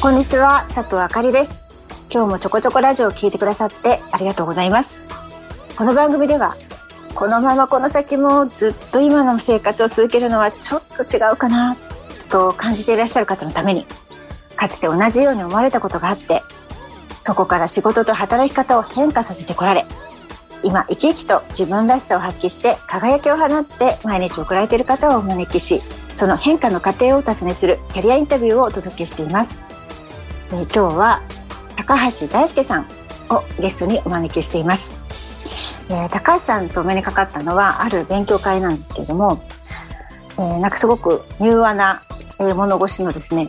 こんにちは佐藤あかりです。今日もちょこちょこラジオを聞いてくださってありがとうございます。この番組ではこのままこの先もずっと今の生活を続けるのはちょっと違うかなと感じていらっしゃる方のためにかつて同じように思われたことがあってそこから仕事と働き方を変化させてこられ今生き生きと自分らしさを発揮して輝きを放って毎日送られている方をお招きしその変化の過程をお尋ねするキャリアインタビューをお届けしています、えー、今日は高橋大輔さんをゲストにお招きしています、えー、高橋さんとお目にかかったのはある勉強会なんですけれども、えー、なんかすごく柔和な、えー、物腰のですね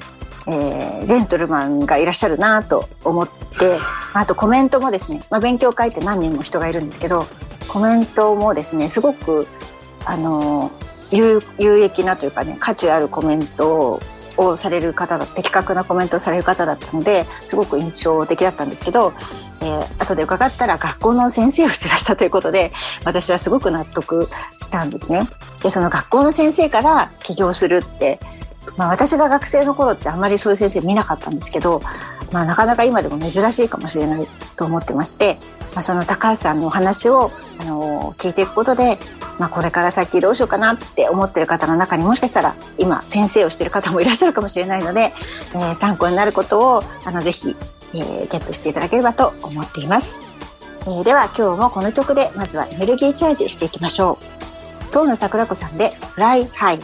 えー、ジェントルマンがいらっしゃるなと思ってあとコメントもですね、まあ、勉強会って何人も人がいるんですけどコメントもですねすごくあの有益なというかね価値あるコメントをされる方だ的確なコメントをされる方だったのですごく印象的だったんですけど、えー、後で伺ったら学校の先生をしてらしたということで私はすごく納得したんですね。でその学校の先生から起業するってまあ、私が学生の頃ってあんまりそういう先生見なかったんですけど、まあ、なかなか今でも珍しいかもしれないと思ってまして、まあ、その高橋さんのお話を、あの聞いていくことで、まあ、これから先どうしようかなって思ってる方の中にもしかしたら今先生をしてる方もいらっしゃるかもしれないので、えー、参考になることをあのぜひ、えー、ゲットしていただければと思っています、えー、では今日もこの曲でまずはエネルギーチャージしていきましょう。遠野桜子さんで「Fly High」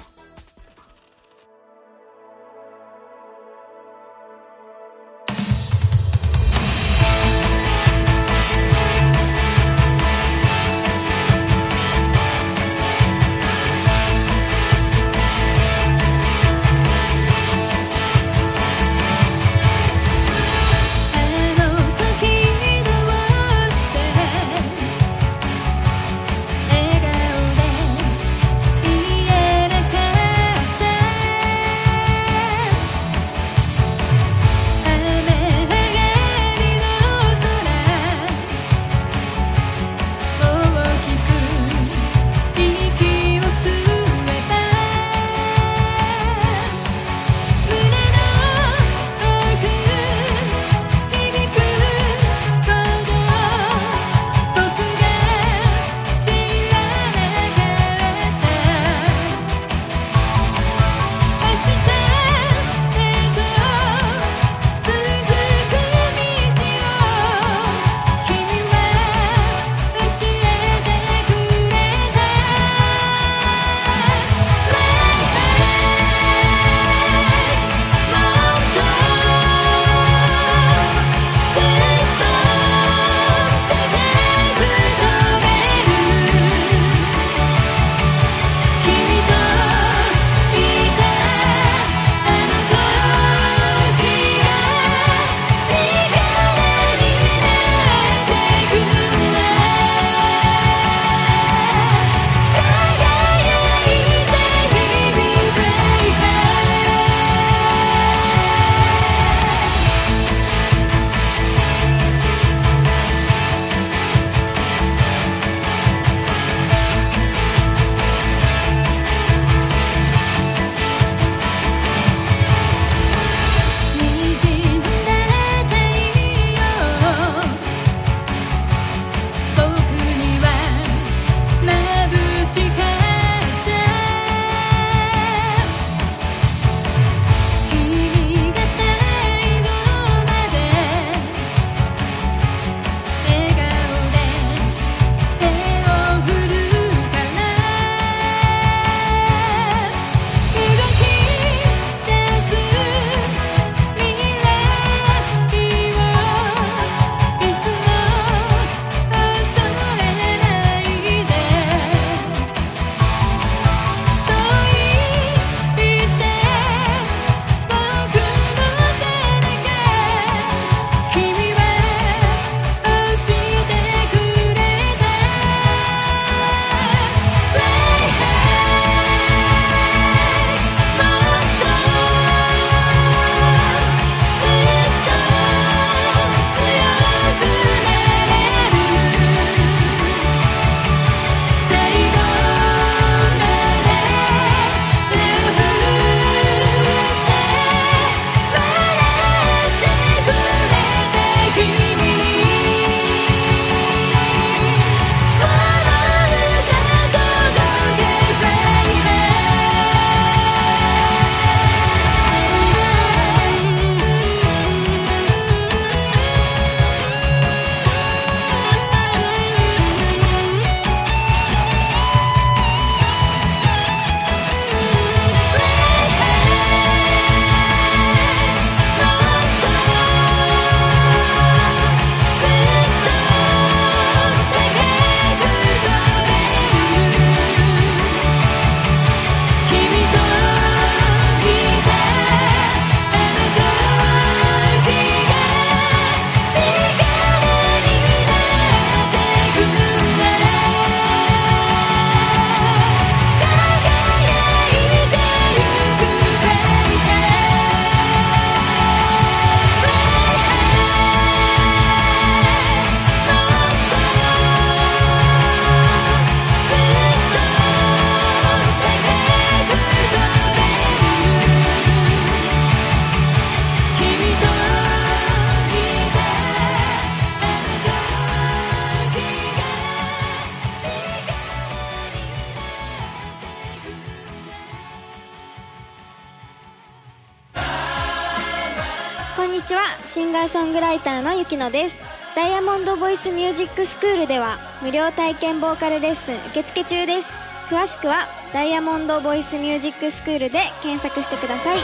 グライターのゆきのです。ダイヤモンドボイスミュージックスクールでは無料体験ボーカルレッスン受付中です。詳しくはダイヤモンドボイスミュージックスクールで検索してください。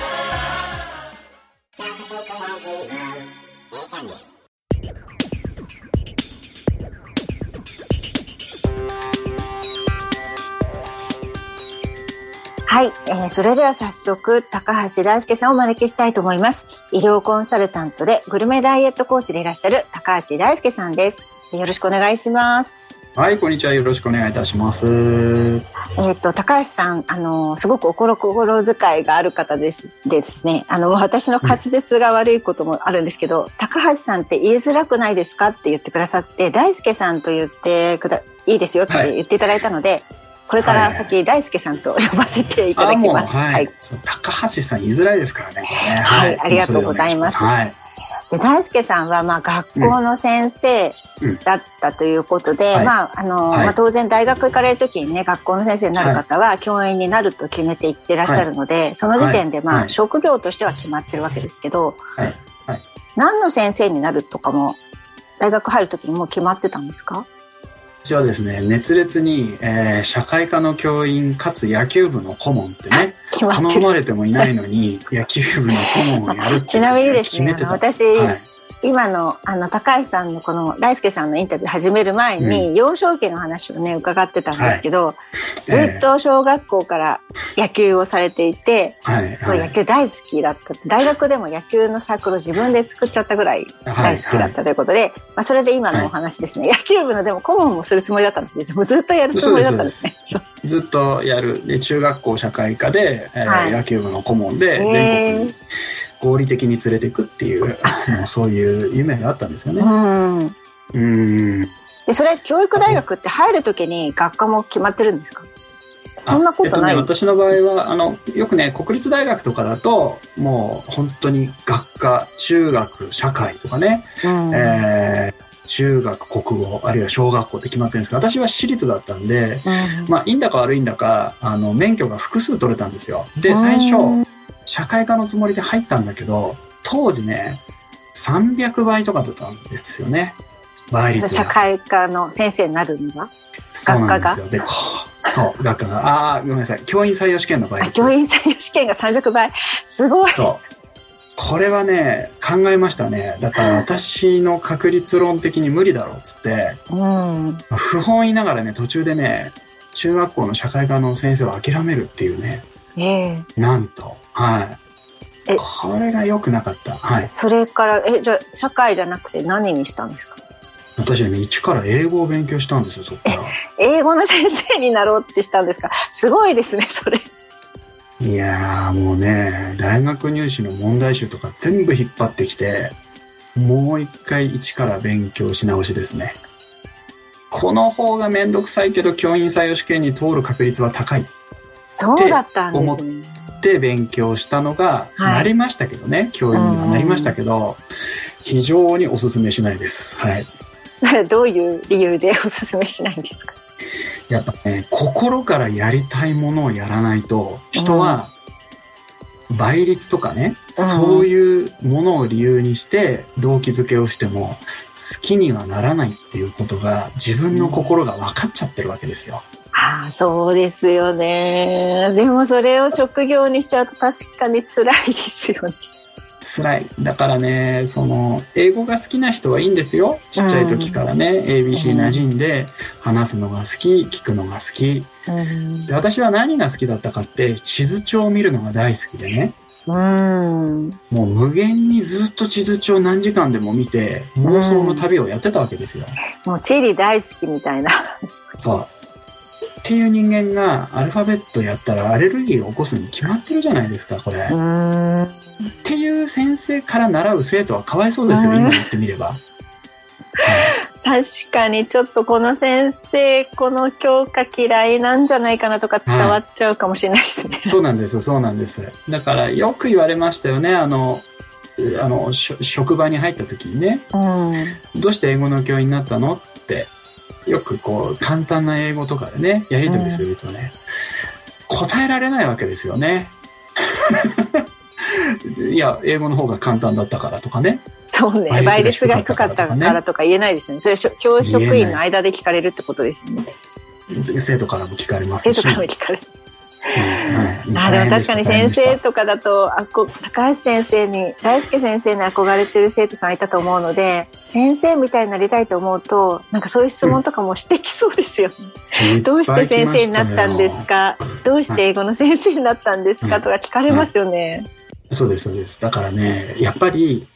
はい、えー、それでは早速、高橋大輔さんをお招きしたいと思います。医療コンサルタントでグルメダイエットコーチでいらっしゃる高橋大輔さんです。よろしくお願いします。はい、こんにちは。よろしくお願いいたします。えっ、と、高橋さん、あの、すごくお心心遣いがある方です。ですね。あの、私の滑舌が悪いこともあるんですけど、うん、高橋さんって言いづらくないですか？って言ってくださって、大輔さんと言ってくだ、いいですよって言っていただいたので、はいこれから先、大輔さんと呼ばせていただきます。はい。高橋さん言いづらいですからね。はい、ありがとうございます。はい。で、大輔さんは、まあ、学校の先生だったということで、まあ、あの、まあ、当然大学行かれる時にね、学校の先生になる方は、教員になると決めていってらっしゃるので、その時点で、まあ、職業としては決まってるわけですけど、何の先生になるとかも、大学入る時にもう決まってたんですか？私はですね、熱烈に、えー、社会科の教員かつ野球部の顧問ってね、頼まれてもいないのに、野球部の顧問をやるって ちなみにですね、私、はい今の、あの、高橋さんのこの、大輔さんのインタビュー始める前に、幼少期の話をね、伺ってたんですけど、はい、ずっと小学校から野球をされていて、はいはい、野球大好きだった。大学でも野球のサークルを自分で作っちゃったぐらい大好きだったということで、はい。はい、まあ、それで今のお話ですね、野球部のでも顧問もするつもりだったんですね。でもずっとやるつもりだったんですね。ずっとやる。で、中学校社会科で、えー野球部の顧問で、全国に、合理的に連れていくっていう、もうそういう夢があったんですよね。うん。うんで、それ、教育大学って入るときに学科も決まってるんですか？そんなことない、えっとね、私の場合は、あの、よくね、国立大学とかだと、もう本当に学科、中学、社会とかね、うん、えー、中学、国語、あるいは小学校って決まってるんですけど、私は私立だったんで、うん、まあ、いいんだか悪いんだか、あの、免許が複数取れたんですよ。で、最初、社会科のつもりで入ったんだけど、当時ね、300倍とかだったんですよね。倍率が。社会科の先生になるには？学科が？で、そう、学科が。ああ、ごめんなさい。教員採用試験の倍率教員採用試験が300倍。すごい。そう。これはね、考えましたね。だから私の確率論的に無理だろうっつって、うん、不本意ながらね、途中でね、中学校の社会科の先生を諦めるっていうね。えー、なんと。はい。これが良くなかった。はい。それから、え、じゃ社会じゃなくて何にしたんですか？私はね、一から英語を勉強したんですよ、そこから。英語の先生になろうってしたんですか？すごいですね、それ。いやーもうね、大学入試の問題集とか全部引っ張ってきて、もう一回一から勉強し直しですね。この方がめんどくさいけど、教員採用試験に通る確率は高い。そうだったんですね。って勉強したのが、なりましたけどね、はい、教員にはなりましたけど、非常におすすめしないです。はい。どういう理由でおすすめしないんですか？やっぱね、心からやりたいものをやらないと、人は倍率とかね、うん、そういうものを理由にして動機づけをしても好きにはならないっていうことが自分の心が分かっちゃってるわけですよ。ああ、そうですよね。でもそれを職業にしちゃうと確かに辛いですよね。辛い。だからね、その、英語が好きな人はいいんですよ。ちっちゃい時からね、うん、ABC 馴染んで、話すのが好き、聞くのが好き、うん、で。私は何が好きだったかって、地図帳を見るのが大好きでね。うん、もう無限にずっと地図帳何時間でも見て、妄想の旅をやってたわけですよ。もう地理大好きみたいな。そう。っていう人間がアルファベットやったらアレルギーを起こすに決まってるじゃないですか、これ。っていう先生から習う生徒はかわいそうですよ、今言ってみれば。確かにちょっとこの先生この教科嫌いなんじゃないかなとか伝わっちゃうかもしれないですね、はい、そうなんですそうなんです。だからよく言われましたよねあのあの職場に入った時にね、うん、どうして英語の教員になったの？ってよくこう、簡単な英語とかでね、やり取りするとね、うん、答えられないわけですよね。いや、英語の方が簡単だったからとかね。そうね。倍率が低かったからとか言えないですよね。それ教職員の間で聞かれるってことですよね。生徒からも聞かれますし。生徒からも聞かれる。あでも確かに先生とかだとあこ高橋先生に大輔先生に憧れてる生徒さんいたと思うので先生みたいになりたいと思うとなんかそういう質問とかもしてきそうですよ。ね。うん、どうして先生になったんですか？どうして英語の先生になったんですか？とか聞かれますよね。そうですそうです。だからねやっぱり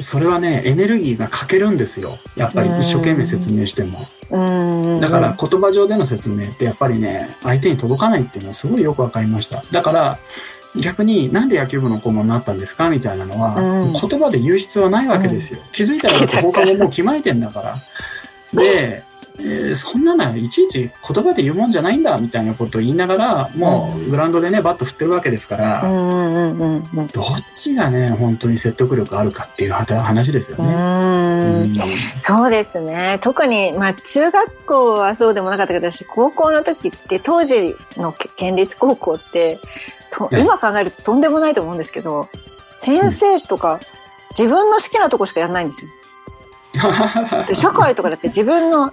それはね、エネルギーが欠けるんですよ。やっぱり一生懸命説明しても。だから言葉上での説明ってやっぱりね、相手に届かないっていうのはすごいよくわかりました。だから、逆になんで野球部の顧問になったんですかみたいなのは、言葉で言う必要はないわけですよ。気づいたらだって放課後もう決まえてんだから。で、えー、そんなのいちいち言葉で言うもんじゃないんだみたいなことを言いながらもうグラウンドでねバット振ってるわけですから、どっちがね本当に説得力あるかっていう話ですよね。うん。そうですね。特に、まあ、中学校はそうでもなかったけど私高校の時って当時の県立高校って今考えるととんでもないと思うんですけど先生とか自分の好きなとこしかやらないんですよ。社会とかだって自分の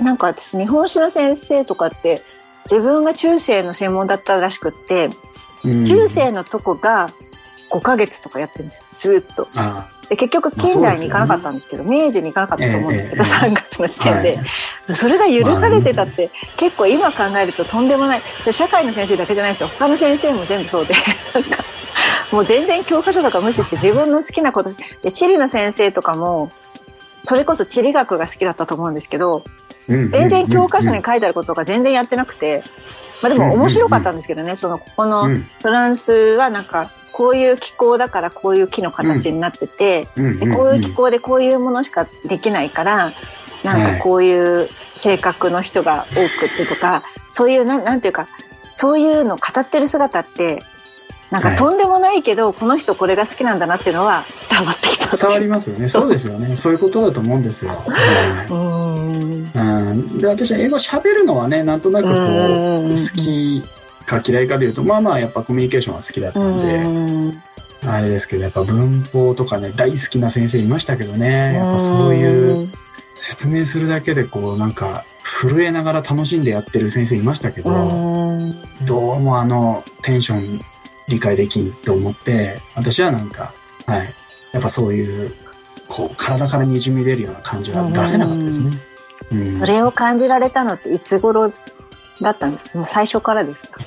なんか私日本史の先生とかって自分が中世の専門だったらしくって、中世のとこが5ヶ月とかやってるんですよ。ずっと。で結局近代に行かなかったんですけど、ね、明治に行かなかったと思うんですけど、えー、3月の時点で、はい、それが許されてたって、結構今考えるととんでもない。社会の先生だけじゃないですよ。他の先生も全部そうで。なんかもう全然教科書とか無視して自分の好きなことで地理の先生とかもそれこそ地理学が好きだったと思うんですけど全然教科書に書いてあることが全然やってなくて、まあ、でも面白かったんですけどね、そのここのフランスはなんかこういう気候だからこういう木の形になってて、でこういう気候でこういうものしかできないからなんかこういう性格の人が多くってとかそういうななんていうかそういうの語ってる姿ってなんかとんでもないけど、はい、この人これが好きなんだなっていうのは伝わってきた。伝わりますよね。そうですよね。そういうことだと思うんですよ。はいうん、で私は英語喋るのはねなんとなくこう好きか嫌いかでいうとまあまあやっぱコミュニケーションは好きだったんで。あれですけどやっぱ文法とかね大好きな先生いましたけどね。やっぱそういう説明するだけでこうなんか震えながら楽しんでやってる先生いましたけどどうもあのテンション理解できんと思って私はなんかはい。やっぱそういうこう体からにじみ出るような感じは出せなかったですね。それを感じられたのっていつ頃だったんですか？もう最初からですか？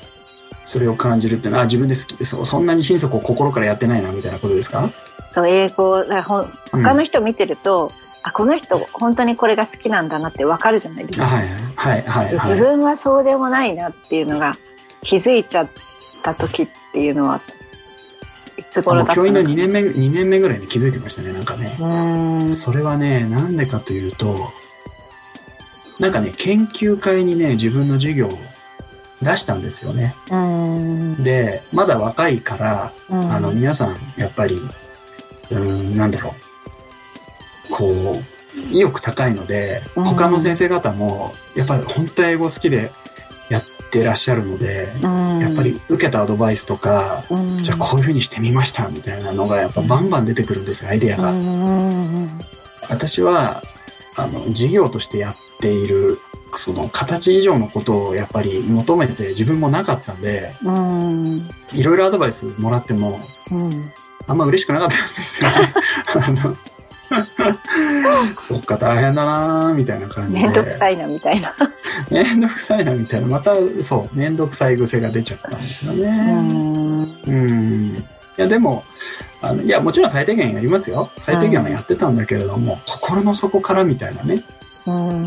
それを感じるっていうのは自分で好きそそんなに心底心からやってないなみたいなことですか？そう英語ほ他の人見てると、うん、あこの人本当にこれが好きなんだなってわかるじゃないですか。はいはいはい、はい、自分はそうでもないなっていうのが気づいちゃった時っていうのはいつ頃だった教員の2年目2年目ぐらいに気づいてましたねなんかね。それはねなんでかというとなんかね、研究会にね、自分の授業を出したんですよね。で、まだ若いから、あの、皆さん、やっぱり、うん、なんだろう、こう、意欲高いので、他の先生方も、やっぱり本当英語好きでてらっしゃるので、やっぱり受けたアドバイスとか、じゃあこういうふうにしてみましたみたいなのが、やっぱバンバン出てくるんですよ、アイデアが。私は、あの、授業としてやっているその形以上のことをやっぱり求めて自分もなかったんで、いろいろアドバイスもらっても、うん、あんま嬉しくなかったんですよね。そっか大変だなみたいな感じで。めんどくさいなみたいな。めんどくさいなみたいな。またそう、めんどくさい癖が出ちゃったんですよね。うん。いやでも、あのいやもちろん最低限やりますよ。最低限はやってたんだけれども、心の底からみたいなね。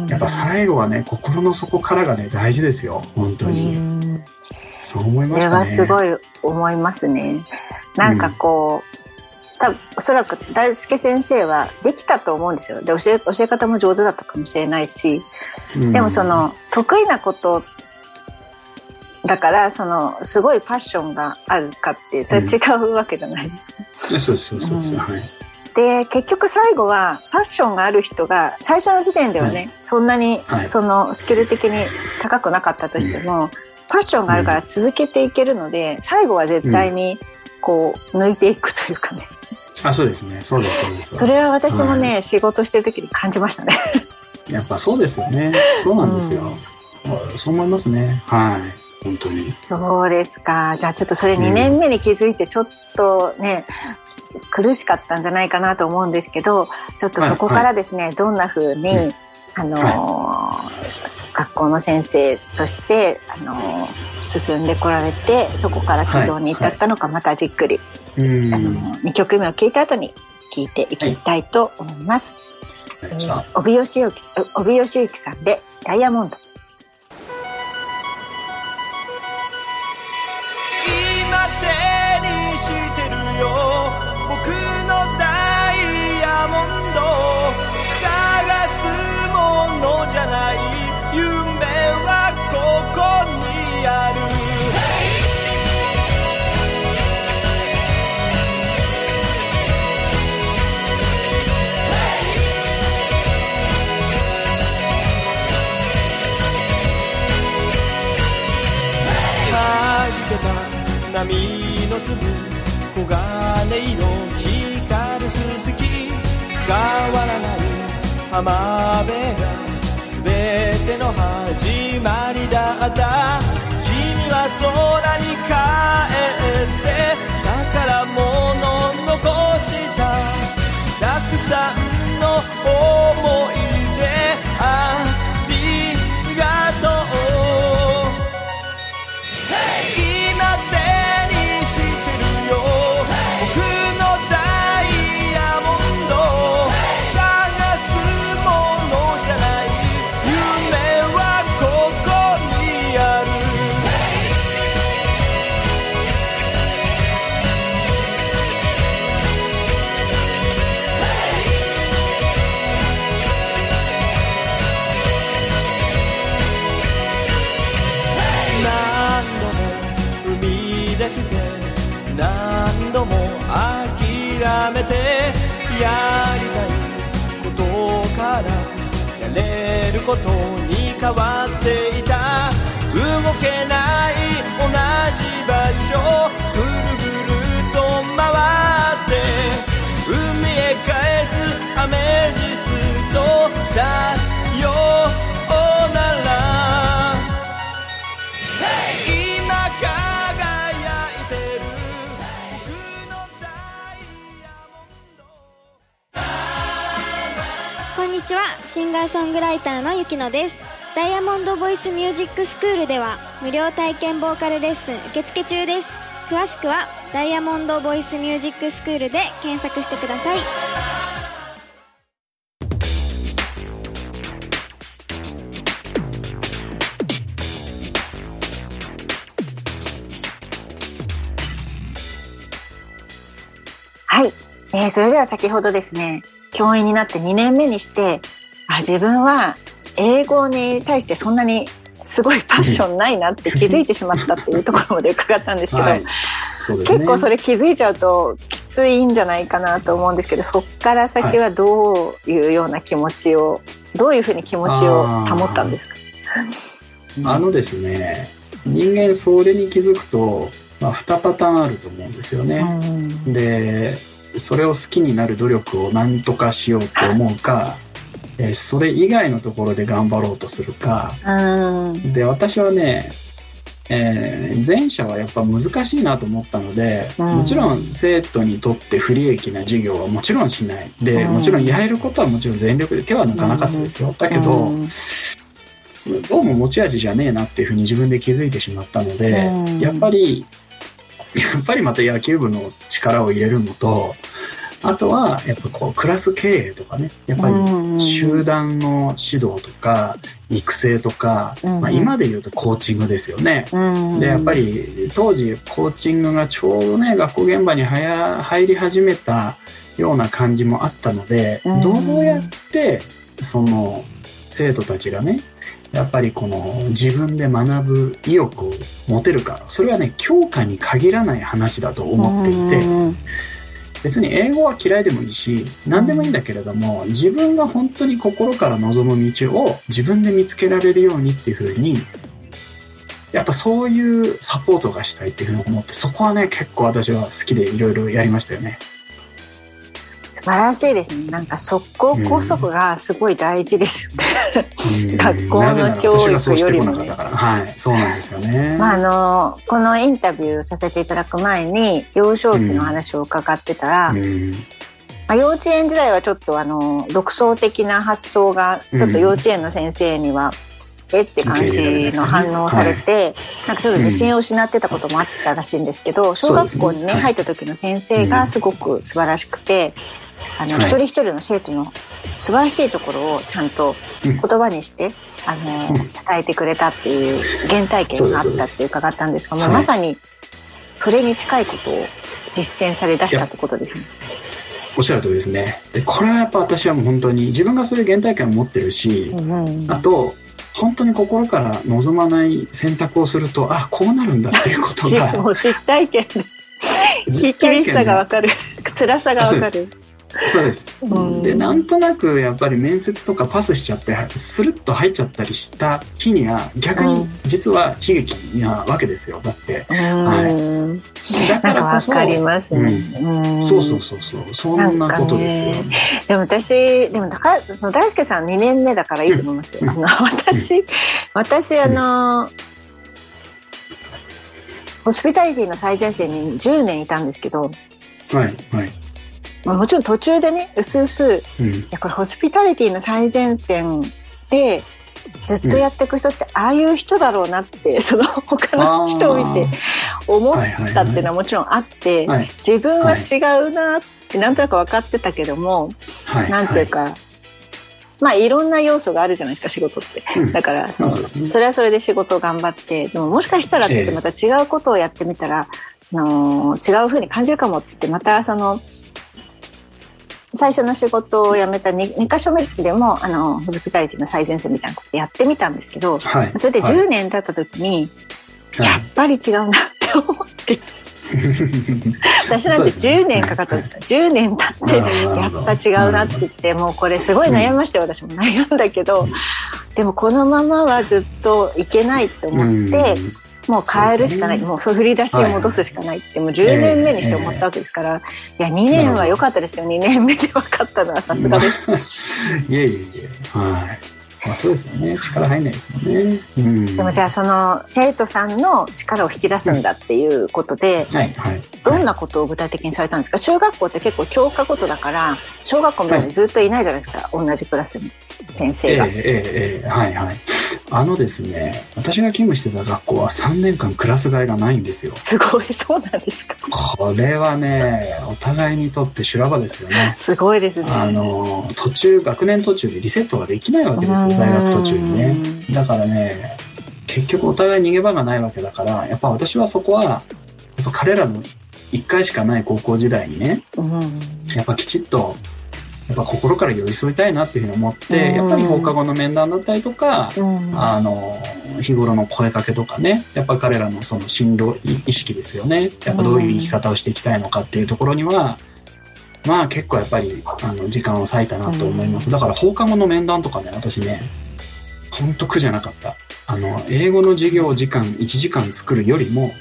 やっぱ最後はね心の底からがね大事ですよ本当にそう思いましたねそれはすごい思いますねなんかこう、多分おそらく大輔先生はできたと思うんですよ。で教え教え方も上手だったかもしれないし、でもその得意なことだからそのすごいパッションがあるかっていうと違うわけじゃないですか、うん、そうそうそうそう、うん、はい。で結局最後はファッションがある人が最初の時点ではね、はい、そんなにそのスキル的に高くなかったとしても、ファッションがあるから続けていけるので、最後は絶対にこう抜いていくというかねあそうですね。そうですそうです。それは私もね、はい、仕事してる時に感じましたね。やっぱそうですよね。そうなんですよ、うん、そう思いますね。はい。本当に。そうですか。じゃあちょっとそれ2年目に気づいてちょっとね、うん、苦しかったんじゃないかなと思うんですけどちょっとそこからですね、はいはい、どんなふうに、うん、あのーはい、学校の先生としてあのー進んでこられてそこから軌道に至ったのか、またじっくり、あの2曲目を聴いた後に聴いていきたいと思います。はいえー、帯吉行帯吉行さんで「ダイヤモンド」。今手にしてるよ波の粒黄金色光るすすき。変わらない浜辺が全ての始まりだった。君は空に帰って宝物残したたくさんの思い。ライターのゆきのです。ダイヤモンドボイスミュージックスクールでは無料体験ボーカルレッスン受付中です。詳しくはダイヤモンドボイスミュージックスクールで検索してください。はい、えー、それでは先ほどですね教員になって2年目にしてあ自分は英語に対してそんなにすごいパッションないなって気づいてしまったっていうところまで伺ったんですけど、はい。ね、結構それ気づいちゃうときついんじゃないかなと思うんですけどそっから先はどういうような気持ちを、はい、どういうふうに気持ちを保ったんですか？あのですね人間それに気づくと、まあ、2パターンあると思うんですよね。うん、でそれを好きになる努力を何とかしようと思うか、えー、それ以外のところで頑張ろうとするか、で私はね、えー、前者はやっぱ難しいなと思ったので、もちろん生徒にとって不利益な授業はもちろんしない。で、もちろんやれることはもちろん全力で手は抜かなかったですよ、だけど、どうも持ち味じゃねえなっていうふうに自分で気づいてしまったので、やっぱりやっぱりまた野球部の力を入れるのと、あとは、やっぱこう、クラス経営とかね、やっぱり集団の指導とか、育成とか、まあ、今で言うとコーチングですよね。で、やっぱり当時コーチングがちょうどね、学校現場に入り始めたような感じもあったので、どうやって、その、生徒たちがね、やっぱりこの自分で学ぶ意欲を持てるかそれはね教科に限らない話だと思っていて別に英語は嫌いでもいいし何でもいいんだけれども自分が本当に心から望む道を自分で見つけられるようにっていうふうにやっぱそういうサポートがしたいっていうふうに思って、そこはね、結構私は好きでいろいろやりましたよね。素晴らしいですね。なんか速攻拘束がすごい大事です。学校の教育よりも、ね、はい、そうなんですよね。まあ、あの、このインタビューさせていただく前に、幼少期の話を伺ってたら、うんまあ、幼稚園時代はちょっとあの、独創的な発想が、ちょっと幼稚園の先生には、えって感じの反応をされて、はい、なんかちょっと自信を失ってたこともあったらしいんですけど、小学校にね、入った時の先生がすごく素晴らしくて、あの、一人一人の生徒の素晴らしいところをちゃんと言葉にして、あの、伝えてくれたっていう原体験があったって伺ったんですが、もうまさにそれに近いことを実践され出したってことですね。おっしゃる通りですね。で、これはやっぱ私はもう本当に自分がそういう原体験を持ってるし、うんうん、あと、本当に心から望まない選択をすると、あ、こうなるんだっていうことが。実体験で。実体験さがわかる。辛さがわかる。そうです。で、なんとなくやっぱり面接とかパスしちゃって、スルッと入っちゃったりした日には、逆に実は悲劇なわけですよ。だって。はい。だからこそ。かりますね、うん。そうそうそうそう。そんなことですよ、ね。でも私、でも高、その大輔さん2年目だからいいと思いますよ。うん、あの私、私、あの、ホスピタリティの最前線に10年いたんですけど、はい、はい。まあ、もちろん途中でねうすうす、うん、いやこれホスピタリティの最前線でずっとやっていく人って、ああいう人だろうなってその他の人を見て思ったっていうのはもちろんあって、自分は違うなってなんとなく分かってたけども、はい、なんていうか、まあいろんな要素があるじゃないですか仕事って、うん、だからそ,、ね、それはそれで仕事を頑張ってでももしかしたらってまた違うことをやってみたら、あの違うふうに感じるかもっつってまたその最初の仕事を辞めた 2, 2箇所目でもあのホスピタリティの最前線みたいなことやってみたんですけど、はい、それで10年経った時に、はい、やっぱり違うなって思って。私なんて10年かかったんですか、ね、10年経ってやっぱ違うなって言ってもうこれすごい悩みましたよ、私も悩んだけどでもこのままはずっといけないと思ってもう変えるしかない、もうそう振り出しに戻すしかないって、もう10年目にして思ったわけですから、いや、2年は良かったですよ、2年目で分かったのはさすがです。いえいえいえ、はい。まあそうですよね。力入んないですもんね。うん、でもじゃあその生徒さんの力を引き出すんだっていうことで、はいはい、どんなことを具体的にされたんですか？小学校って結構教科ごとだから、小学校までずっといないじゃないですか、同じクラスに先生が。ええええはいはい。あのですね、私が勤務してた学校は3年間クラス替えがないんですよ。すごい、そうなんですか。これはね、お互いにとって修羅場ですよね。すごいですね。あの、途中、学年途中でリセットができないわけですよ、在学途中にね。だからね、結局お互い逃げ場がないわけだから、やっぱ私はそこは、やっぱ彼らの1回しかない高校時代にね、やっぱきちっとやっぱ心から寄り添いたいなっていうふうに思って、うん、やっぱり放課後の面談だったりとか、うん、あの、日頃の声かけとかね、やっぱ彼らのその進路意識ですよね。やっぱどういう生き方をしていきたいのかっていうところには、まあ結構やっぱり、あの、時間を割いたなと思います。だから放課後の面談とかね、私ね、ほんと苦じゃなかった。あの、英語の授業時間1時間作るよりも、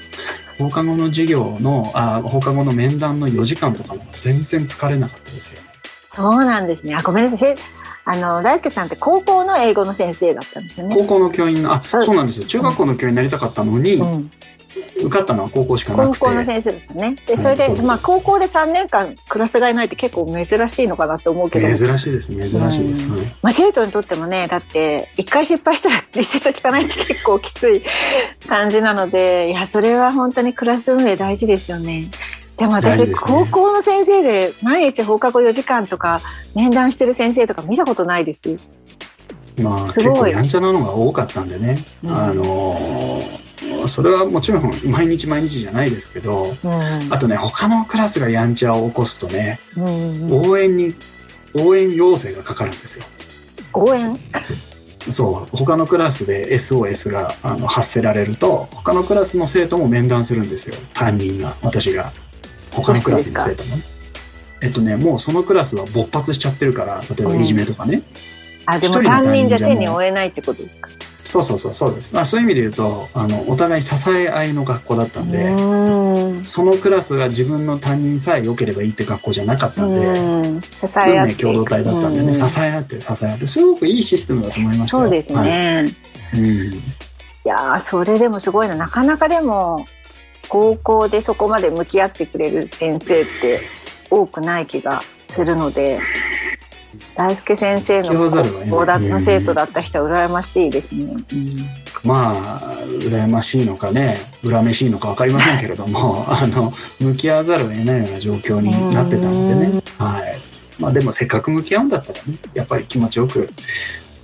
放課後の授業の、あ放課後の面談の4時間とかも全然疲れなかったですよね。そうなんですね。あ、ごめんなさい。あの、大輔さんって高校の英語の先生だったんですよね。高校の教員あ、そうなんですよ。中学校の教員になりたかったのに、うん、受かったのは高校しかなくて。高校の先生ですね。で、それで、うん、まあ、高校で3年間クラス替えないって結構珍しいのかなと思うけど。珍しいです、珍しいです。うん、まあ、生徒にとってもね、だって、一回失敗したらリセット効かないって結構きつい感じなので、いや、それは本当にクラス運営大事ですよね。でも私、ね、高校の先生で毎日放課後4時間とか面談してる先生とか見たことないです。まあ結構やんちゃなのが多かったんでね、うん、あのそれはもちろん毎日毎日じゃないですけど、うん、あとね他のクラスがやんちゃを起こすとね、うん、応援に応援要請がかかるんですよ。応援？そう。他のクラスで SOS があの発せられると他のクラスの生徒も面談するんですよ。担任が私が。他のクラスの生徒もね。えっとね、もうそのクラスは勃発しちゃってるから、例えばいじめとかね。あ、でも担任じゃ手に負えないってことですか。そうそうそうそうです、まあ、そういう意味で言うとあのお互い支え合いの学校だったんで、うん。そのクラスが自分の担任さえ良ければいいって学校じゃなかったんで、うん。支え運合っ共同体だったんでね、うん。支え合って支え合ってすごくいいシステムだと思いましたよ。そうですね、はい。うん。いやーそれでもすごいな。なかなかでも高校でそこまで向き合ってくれる先生って多くない気がするので大輔先生の高校だの生徒だった人は羨ましいですね。まあ羨ましいのかね恨めしいのか分かりませんけれども あの向き合わざるを得ないような状況になってたのでね、はい。まあ、でもせっかく向き合うんだったらねやっぱり気持ちよく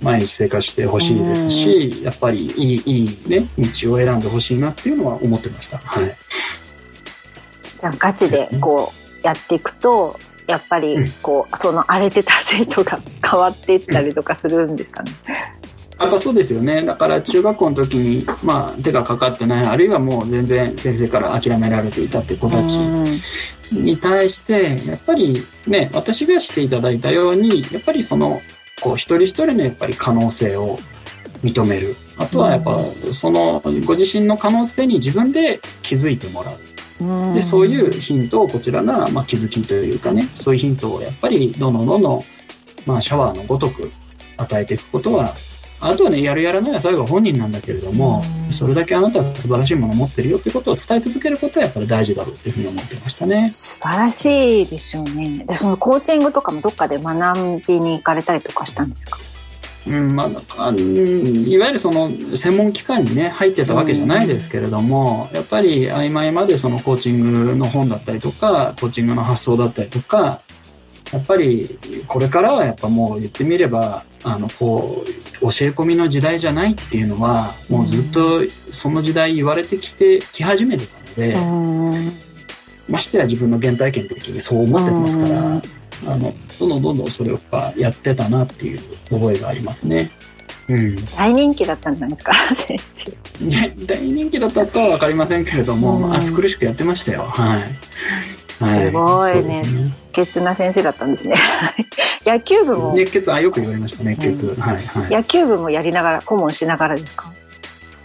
毎日生活してほしいですしやっぱりいいいい、ね、道を選んでほしいなっていうのは思ってました。はいじゃあガチでこうやっていくとやっぱりこうその荒れてた生徒が変わっていったりとかするんですかね？やっぱそうですよね。だから中学校の時に、まあ手がかかってない、あるいはもう全然先生から諦められていたって子たちに対して、やっぱりね、私がしていただいたように、やっぱりその、こう一人一人のやっぱり可能性を認める。あとはやっぱそのご自身の可能性に自分で気づいてもらう。うんで、そういうヒントをこちらが、まあ、気づきというかね、そういうヒントをやっぱりどんどんどんどん、まあ、シャワーのごとく与えていくことは、あとはね、やるやらないは最後は本人なんだけれども、うんそれだけあなたは素晴らしいものを持ってるよってことを伝え続けることはやっぱり大事だろうっていうふうに思ってましたね。素晴らしいですよね。で、そのコーチングとかもどっかで学びに行かれたりとかしたんですか？うん、まあ、いわゆるその専門機関にね、入ってたわけじゃないですけれども、やっぱり合間合間でそのコーチングの本だったりとか、コーチングの発想だったりとか、やっぱりこれからはやっぱもう言ってみれば、あの、こう、教え込みの時代じゃないっていうのは、もうずっとその時代言われてきて、き始めてたので、うんましてや自分の原体験的にそう思ってますから、うんあの、どんどんどんどんそれをやってたなっていう覚えがありますね。うん。大人気だったんじゃないですか？先生。ね、大人気だったとは分かりませんけれども、うん暑苦しくやってましたよ。はい。はい、すごいね。熱血な先生だったんですね。野球部も、熱血、あ、よく言われました、熱血。うはい、はい。野球部もやりながら、顧問しながらですか？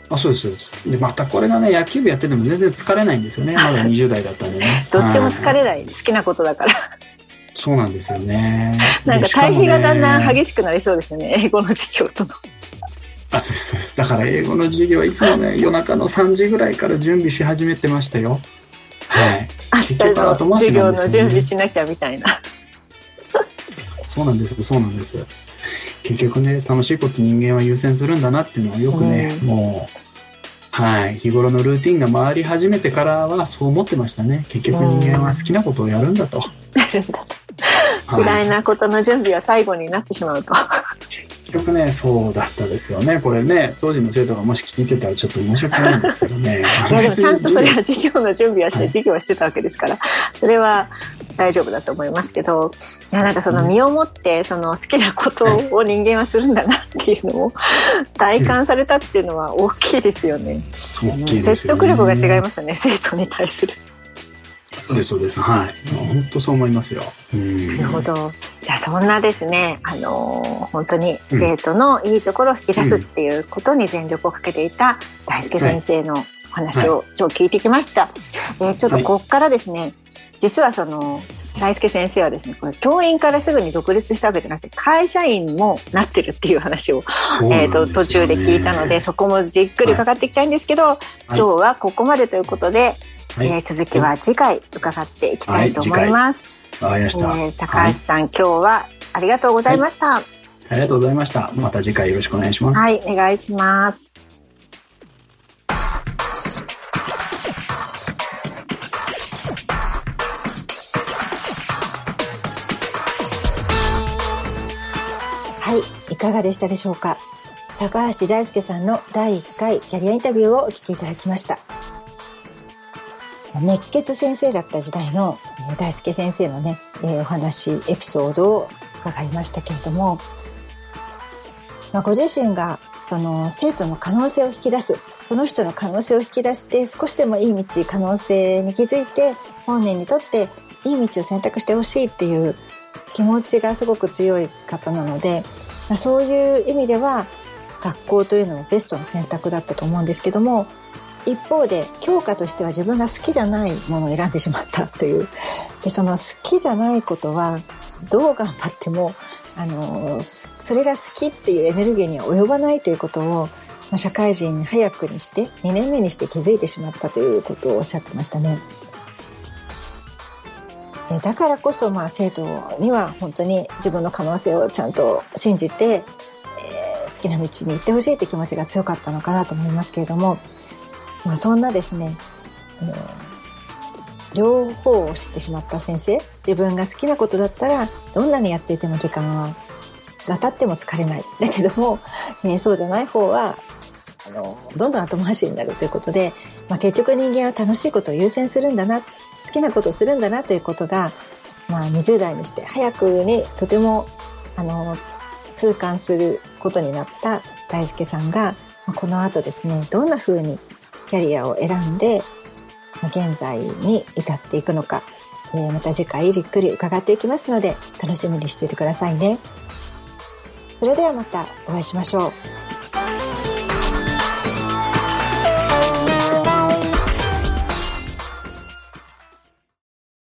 あ、そうです、そうです。で、またこれがね、野球部やってても全然疲れないんですよね。まだ20代だったんでね。どっちも疲はいれない、好きなことだから。そうなんですよね。なんか対比がだんだん激しくなりそうですよね。英語の授業との。あ、そうです、そうです。だから英語の授業はいつもね、夜中の3時ぐらいから準備し始めてましたよ。はい。結局の後回し授業のなんですよね準備しなきゃみたいな。そうなんです、そうなんです。結局ね、楽しいこと人間は優先するんだなっていうのはよくね、うんもう、はい、日頃のルーティンが回り始めてからはそう思ってましたね。結局人間は好きなことをやるんだと。はい、嫌いなことの準備は最後になってしまうと。結局ね、そうだったですよね。これね、当時の生徒がもし聞いてたらちょっと申し訳ないんですけどね。ちゃんとそれは授業の準備はして、はい授業はしてたわけですから、それは大丈夫だと思いますけど、いやなんかその身をもって、その好きなことを人間はするんだなっていうのを 体感されたっていうのは大きいですよね。大きいです説よね。得力が違いましたね、生徒に対する。そうです、そうです。はい。本当そう思いますよ。うん。なるほど。じゃあそんなですね、あのー本当に生徒のいいところを引き出すっていうことに全力をかけていた大輔先生のお話を今日聞いてきました。えーちょっとここからですね、実はその、大輔先生はですね、これ教員からすぐに独立したわけじゃなくて、会社員もなってるっていう話を、そうなんえー、ですよねと途中で聞いたので、そこもじっくりかかっていきたいんですけど、今日はここまでということで、はいえー続きは次回伺っていきたいと思います。わかりました。えー高橋さん、今日はありがとうございました。ありがとうございました。また次回よろしくお願いします。はい、お願いします。かがでしたでしょうか？高橋大輔さんの第1回キャリアインタビューをお聞きいただきました。熱血先生だった時代の大輔先生のね、えお話、エピソードを伺いましたけれども、ま、ご自身がその生徒の可能性を引き出すその人の可能性を引き出して少しでもいい道可能性に気づいて本人にとっていい道を選択してほしいっていう気持ちがすごく強い方なのでまそういう意味では学校というのもベストの選択だったと思うんですけども一方で教科としては自分が好きじゃないものを選んでしまったという でその好きじゃないことはどう頑張ってもあのそれが好きっていうエネルギーには及ばないということを社会人早くにして2年目にして気づいてしまったということをおっしゃってましたね。だからこそ、まあ、生徒には本当に自分の可能性をちゃんと信じて、えー、好きな道に行ってほしいって気持ちが強かったのかなと思いますけれども、まあ、そんなですね、えー、両方を知ってしまった先生自分が好きなことだったらどんなにやっていても時間はが経っても疲れない。だけども、えー、そうじゃない方はあのどんどん後回しになるということで、まあ、結局人間は楽しいことを優先するんだな好きなことをするんだなということが、まあ、20代にして早くにとてもあの痛感することになった大輔さんがこの後ですねどんな風にキャリアを選んで現在に至っていくのか、えまた次回じっくり伺っていきますので楽しみにしていてくださいね。それではまたお会いしましょう。